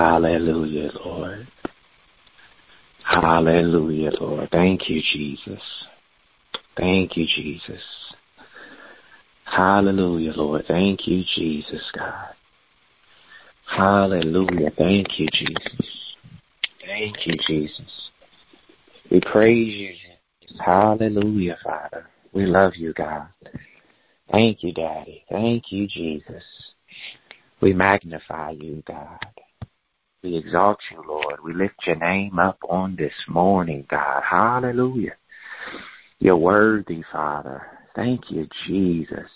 Hallelujah, Lord. Hallelujah, Lord. Thank you, Jesus. Thank you, Jesus. Hallelujah, Lord. Thank you, Jesus, God. Hallelujah. Thank you, Jesus. Thank you, Jesus. We praise you. Hallelujah, Father. We love you, God. Thank you, Daddy. Thank you, Jesus. We magnify you, God. We exalt you, Lord. We lift your name up on this morning, God. Hallelujah. You're worthy, Father. Thank you, Jesus.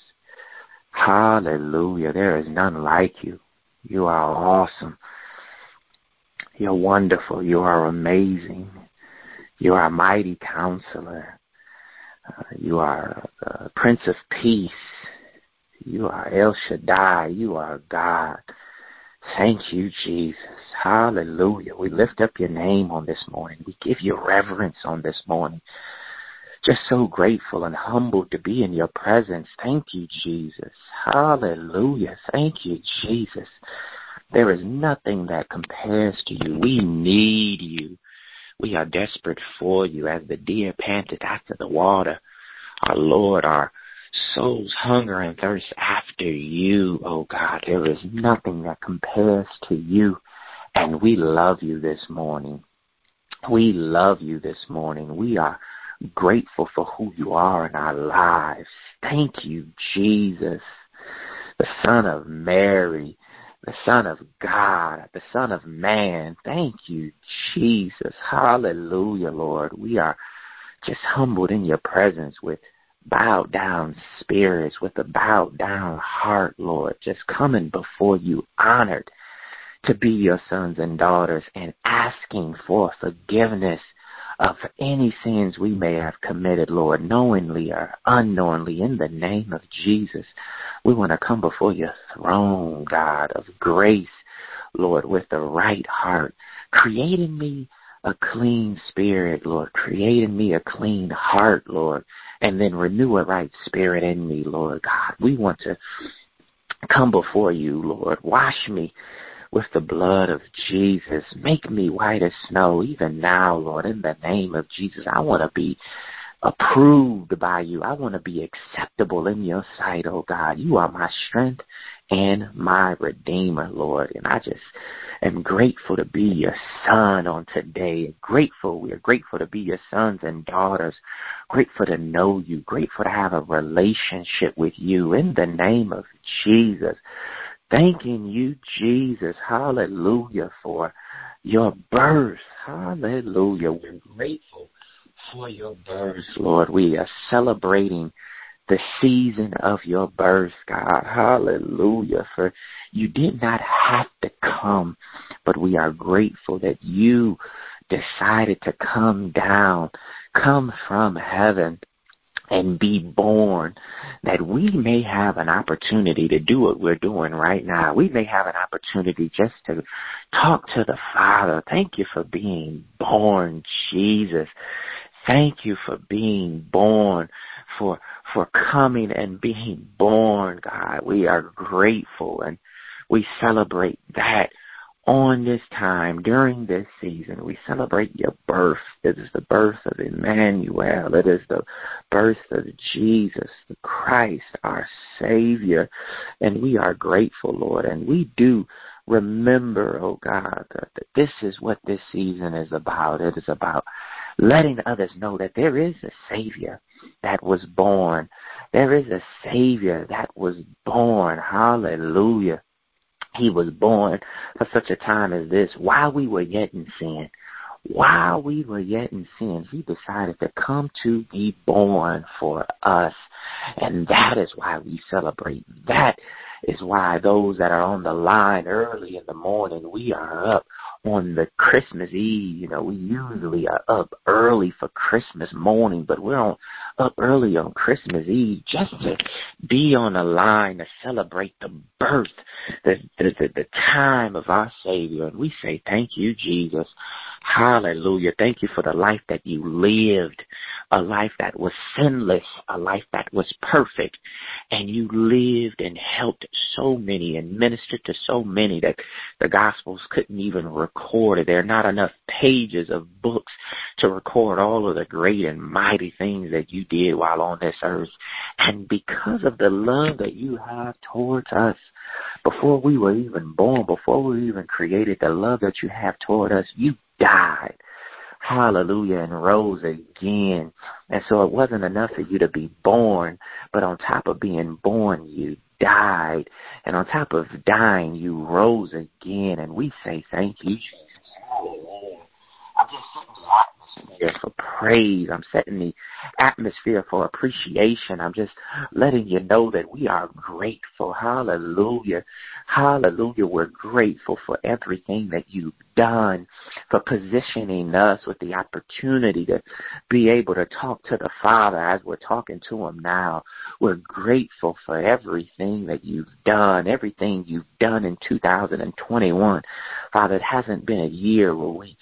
Hallelujah. There is none like you. You are awesome. You're wonderful. You are amazing. You are a mighty counselor. Uh, you are the Prince of Peace. You are El Shaddai. You are God. Thank you, Jesus. Hallelujah. We lift up your name on this morning. We give you reverence on this morning. Just so grateful and humbled to be in your presence. Thank you, Jesus. Hallelujah. Thank you, Jesus. There is nothing that compares to you. We need you. We are desperate for you as the deer panted after the water. Our Lord, our souls hunger and thirst after you, oh God. There is nothing that compares to you. And we love you this morning. We love you this morning. We are grateful for who you are in our lives. Thank you, Jesus, the Son of Mary, the Son of God, the Son of Man. Thank you, Jesus. Hallelujah, Lord. We are just humbled in your presence with bowed down spirits, with a bowed down heart, Lord, just coming before you, honored to be your sons and daughters and asking for forgiveness of any sins we may have committed, Lord, knowingly or unknowingly, in the name of Jesus. We want to come before your throne, God, of grace, Lord, with the right heart, creating me a clean spirit, Lord, creating me a clean heart, Lord, and then renew a right spirit in me, Lord God. We want to come before you, Lord. Wash me with the blood of Jesus. Make me white as snow even now, Lord, in the name of Jesus. I want to be approved by you. I want to be acceptable in your sight, oh God. You are my strength and my redeemer, Lord. And I just am grateful to be your son on today. Grateful. We are grateful to be your sons and daughters. Grateful to know you. Grateful to have a relationship with you in the name of Jesus. Thanking you, Jesus. Hallelujah for your birth. Hallelujah. We're grateful for your birth, Lord. We are celebrating the season of your birth, God. Hallelujah. For you did not have to come, but we are grateful that you decided to come down, come from heaven and be born that we may have an opportunity to do what we're doing right now. We may have an opportunity just to talk to the Father. Thank you for being born, Jesus. Thank you for being born, for for coming and being born, God. We are grateful and we celebrate that on this time, during this season, we celebrate your birth. It is the birth of Emmanuel. It is the birth of Jesus, the Christ, our Savior. And we are grateful, Lord. And we do remember, oh God, that this is what this season is about. It is about letting others know that there is a Savior that was born. There is a Savior that was born. Hallelujah. He was born for such a time as this. While we were yet in sin, while we were yet in sin, he decided to come to be born for us. And that is why we celebrate. That is why those that are on the line early in the morning, we are up on the Christmas Eve. You know, we usually are up early for Christmas morning, but we're on up early on Christmas Eve just to be on the line to celebrate the birth, the the, the, the time of our Savior. And we say, Thank you, Jesus. Hallelujah. Thank you for the life that you lived, a life that was sinless, a life that was perfect. And you lived and helped so many and ministered to so many that the Gospels couldn't even record it. There are not enough pages of books to record all of the great and mighty things that you did while on this earth. And because of the love that you have towards us, before we were even born, before we were even created, the love that you have toward us, you died. Hallelujah, and rose again. And so it wasn't enough for you to be born, but on top of being born, you died. And on top of dying, you rose again. And we say thank you. Hallelujah. I'm just sitting atmosphere for praise. I'm setting the atmosphere for appreciation. I'm just letting you know that we are grateful. Hallelujah. Hallelujah. We're grateful for everything that you've done, for positioning us with the opportunity to be able to talk to the Father as we're talking to Him now. We're grateful for everything that you've done, everything you've done in 2021. Father, it hasn't been a year where we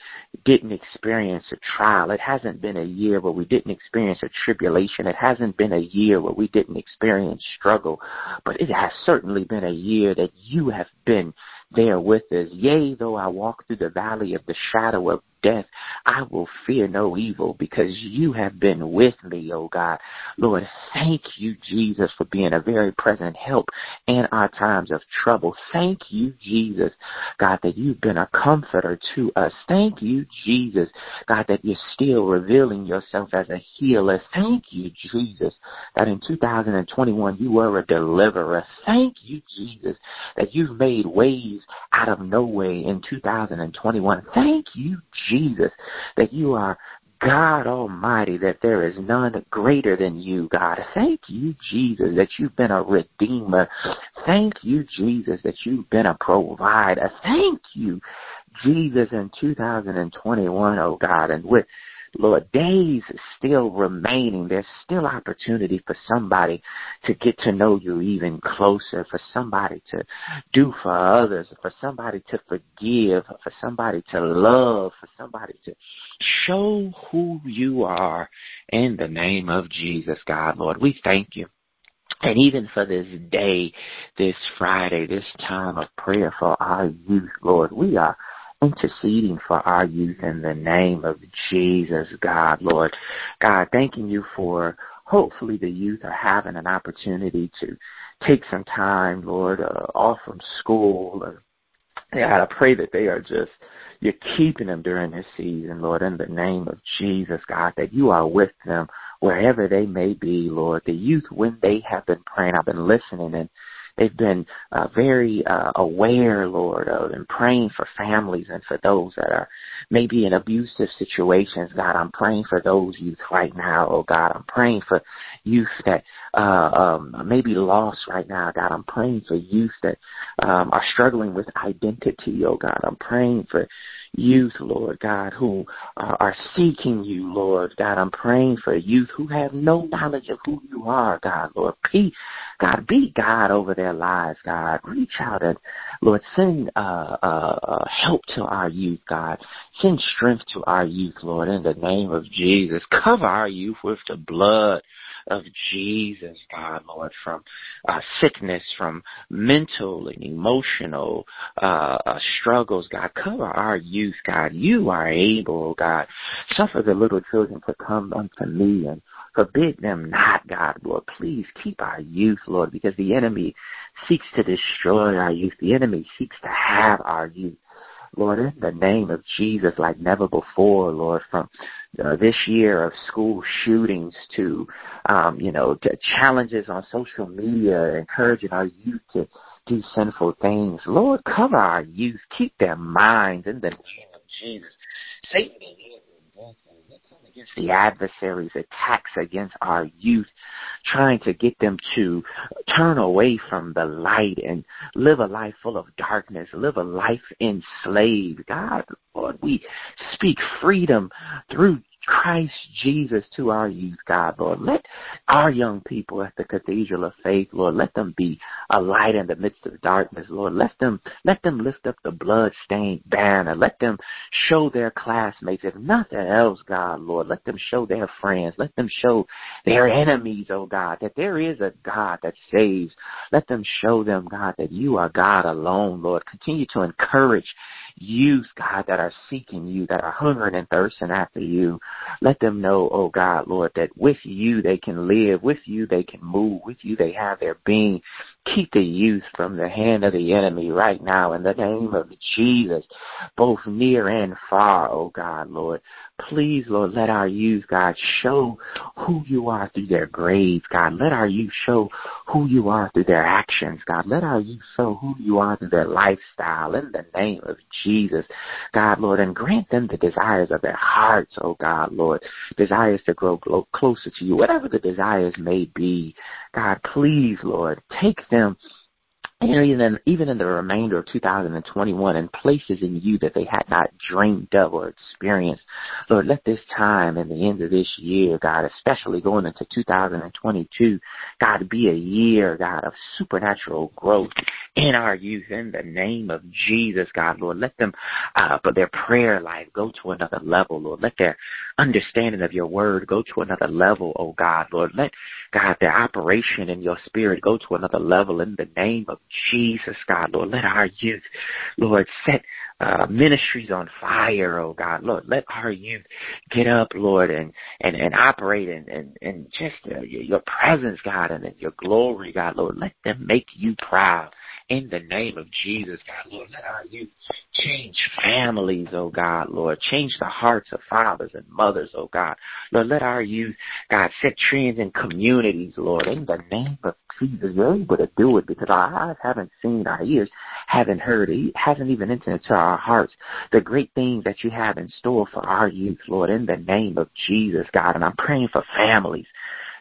didn't experience a trial. It hasn't been a year where we didn't experience a tribulation. It hasn't been a year where we didn't experience struggle. But it has certainly been a year that you have been there with us. Yea, though I walk through the valley of the shadow of death, I will fear no evil because you have been with me, oh God. Lord, thank you, Jesus, for being a very present help in our times of trouble. Thank you, Jesus, God, that you've been a comforter to us. Thank you, Jesus, God, that you're still revealing yourself as a healer. Thank you, Jesus, that in 2021 you were a deliverer. Thank you, Jesus, that you've made ways out of no way in 2021. Thank you, Jesus, that you are God Almighty, that there is none greater than you, God. Thank you, Jesus, that you've been a redeemer. Thank you, Jesus, that you've been a provider. Thank you, Jesus, in 2021, oh God, and with Lord, days still remaining. There's still opportunity for somebody to get to know you even closer, for somebody to do for others, for somebody to forgive, for somebody to love, for somebody to show who you are in the name of Jesus, God, Lord. We thank you. And even for this day, this Friday, this time of prayer for our youth, Lord, we are interceding for our youth in the name of Jesus, God, Lord. God, thanking you for hopefully the youth are having an opportunity to take some time, Lord, uh, off from school. Or, God, I pray that they are just, you're keeping them during this season, Lord, in the name of Jesus, God, that you are with them wherever they may be, Lord. The youth, when they have been praying, I've been listening and They've been uh, very uh, aware, Lord, of and praying for families and for those that are maybe in abusive situations. God, I'm praying for those youth right now. Oh God, I'm praying for youth that uh, um, may be lost right now. God, I'm praying for youth that um, are struggling with identity. Oh God, I'm praying for youth, Lord God, who uh, are seeking you, Lord God. I'm praying for youth who have no knowledge of who you are, God, Lord. Be, God, be God over their lives, God. Reach out and, Lord, send uh, uh, uh, help to our youth, God. Send strength to our youth, Lord, in the name of Jesus. Cover our youth with the blood of Jesus, God, Lord, from uh, sickness, from mental and emotional uh, uh, struggles, God. Cover our youth, God. You are able, God. Suffer the little children to come unto me and forbid them not, God, Lord. Please keep our youth, Lord, because the enemy seeks to destroy our youth. The enemy seeks to have our youth. Lord, in the name of Jesus, like never before, Lord, from uh, this year of school shootings to, um, you know, to challenges on social media, encouraging our youth to do sinful things. Lord, cover our youth, keep their minds in the name of Jesus. Satan against the adversaries' attacks against our youth, trying to get them to turn away from the light and live a life full of darkness, live a life enslaved. God, Lord, we speak freedom through Christ Jesus to our youth, God, Lord. Let our young people at the Cathedral of Faith, Lord, let them be a light in the midst of darkness, Lord. Let them let them lift up the blood-stained banner. Let them show their classmates, if nothing else, God, Lord. Let them show their friends. Let them show their enemies, oh God, that there is a God that saves. Let them show them, God, that you are God alone, Lord. Continue to encourage youth, God, that are seeking you, that are hungering and thirsting after you. Let them know, oh God, Lord, that with you they can live, with you they can move, with you they have their being. Keep the youth from the hand of the enemy right now in the name of Jesus, both near and far, oh God, Lord. Please, Lord, let our youth, God, show who you are through their grades, God. Let our youth show who you are through their actions, God. Let our youth show who you are through their lifestyle in the name of Jesus, God, Lord, and grant them the desires of their hearts, oh God, Lord. Desires to grow closer to you, whatever the desires may be. God, please, Lord, take them even even in the remainder of 2021 and places in you that they had not dreamed of or experienced. Lord, let this time and the end of this year, God, especially going into 2022, God, be a year, God, of supernatural growth in our youth in the name of Jesus, God, Lord. Let them, uh, but their prayer life go to another level, Lord. Let their understanding of your word go to another level, oh God, Lord. Let, God, their operation in your spirit go to another level in the name of Jesus, God, Lord. Let our youth, Lord, set uh, ministries on fire, oh God. Lord, let our youth get up, Lord, and, and, and operate in, in, in just uh, your presence, God, and in your glory, God, Lord. Let them make you proud in the name of Jesus, God, Lord. Let our youth change families, oh God, Lord. Change the hearts of fathers and mothers, oh God. Lord, let our youth, God, set trends in communities, Lord, in the name of Jesus. You're able to do it because our eyes haven't seen, our ears haven't heard, it hasn't even entered into our hearts the great things that you have in store for our youth, Lord, in the name of Jesus, God. And I'm praying for families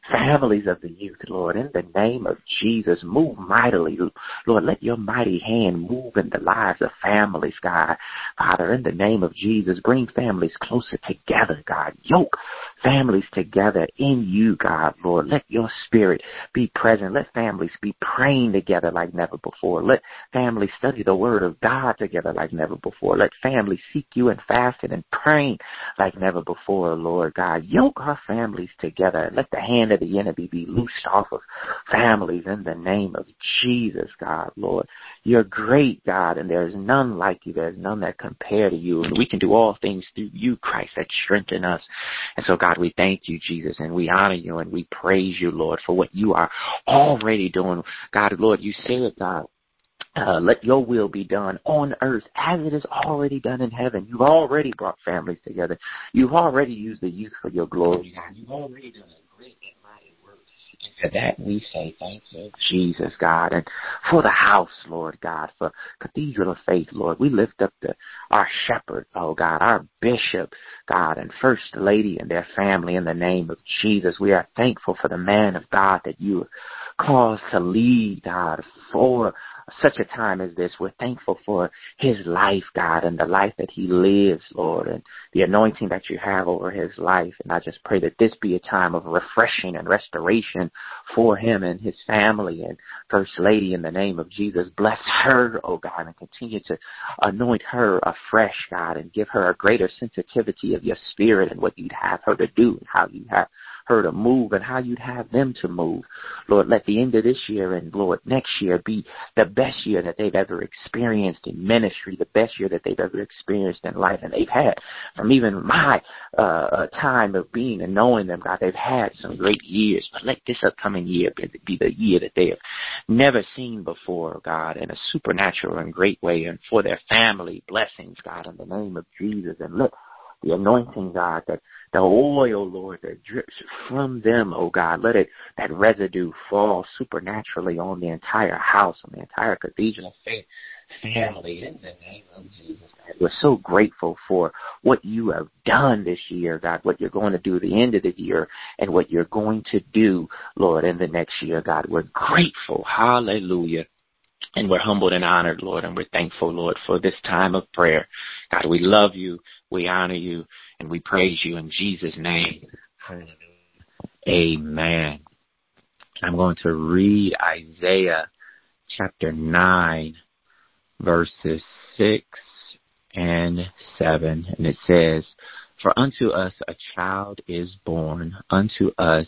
families of the youth, Lord, in the name of Jesus, move mightily. Lord, let your mighty hand move in the lives of families, God. Father, in the name of Jesus, bring families closer together, God. Yoke families together in you, God, Lord. Let your spirit be present. Let families be praying together like never before. Let families study the word of God together like never before. Let families seek you and fasting and praying like never before, Lord God. Yoke our families together. Let the hand of the enemy be loosed off of families in the name of Jesus, God, Lord. You're great, God, and there's none like you. There's none that compare to you. And we can do all things through you, Christ, that strengthen us. And so, God, we thank you, Jesus, and we honor you and we praise you, Lord, for what you are already doing. God, Lord, you said, God, uh, let your will be done on earth as it is already done in heaven. You've already brought families together. You've already used the youth for your glory. God. You've already done a great and mighty work. And for that we say thank you, Jesus, God. And for the house, Lord God, for Cathedral of Faith, Lord, we lift up the, our shepherd, oh God, our bishop, God, and First Lady and their family in the name of Jesus. We are thankful for the man of God that you caused to lead, God, for such a time as this. We're thankful for his life, God, and the life that he lives, Lord, and the anointing that you have over his life. And I just pray that this be a time of refreshing and restoration for him and his family and First Lady in the name of Jesus. Bless her, oh God, and continue to anoint her afresh, God, and give her a greater sensitivity of your spirit and what you'd have her to do and how you have her to move and how you'd have them to move. Lord, let the end of this year and Lord, next year be the best year that they've ever experienced in ministry, the best year that they've ever experienced in life. And they've had from even my uh, uh time of being and knowing them, God, they've had some great years. But let this upcoming year be the year that they have never seen before, God, in a supernatural and great way and for their family blessings, God, in the name of Jesus. And let the anointing, God, that the oil, Lord, that drips from them, oh God, let it, that residue fall supernaturally on the entire house, on the entire cathedral faith family in the name of Jesus. We're so grateful for what you have done this year, God, what you're going to do at the end of the year and what you're going to do, Lord, in the next year, God. We're grateful. Hallelujah. And we're humbled and honored, Lord, and we're thankful, Lord, for this time of prayer. God, we love you, we honor you, and we praise you in Jesus' name. Amen. I'm going to read Isaiah chapter 9, verses 6 and 7. And it says, For unto us a child is born, unto us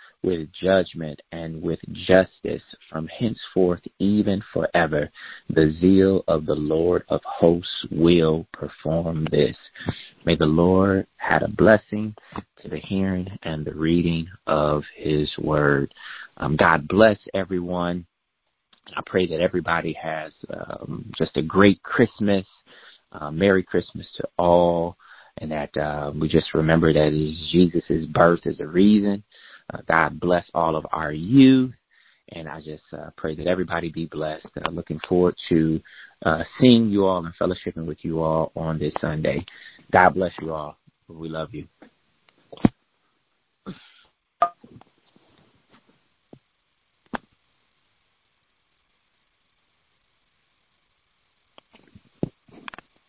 with judgment and with justice from henceforth even forever. The zeal of the Lord of hosts will perform this. May the Lord add a blessing to the hearing and the reading of his word. Um, God bless everyone. I pray that everybody has um, just a great Christmas. Uh, Merry Christmas to all. And that uh, we just remember that Jesus' birth is a reason. Uh, God bless all of our youth. And I just uh, pray that everybody be blessed. Uh, looking forward to uh, seeing you all and fellowshipping with you all on this Sunday. God bless you all. We love you.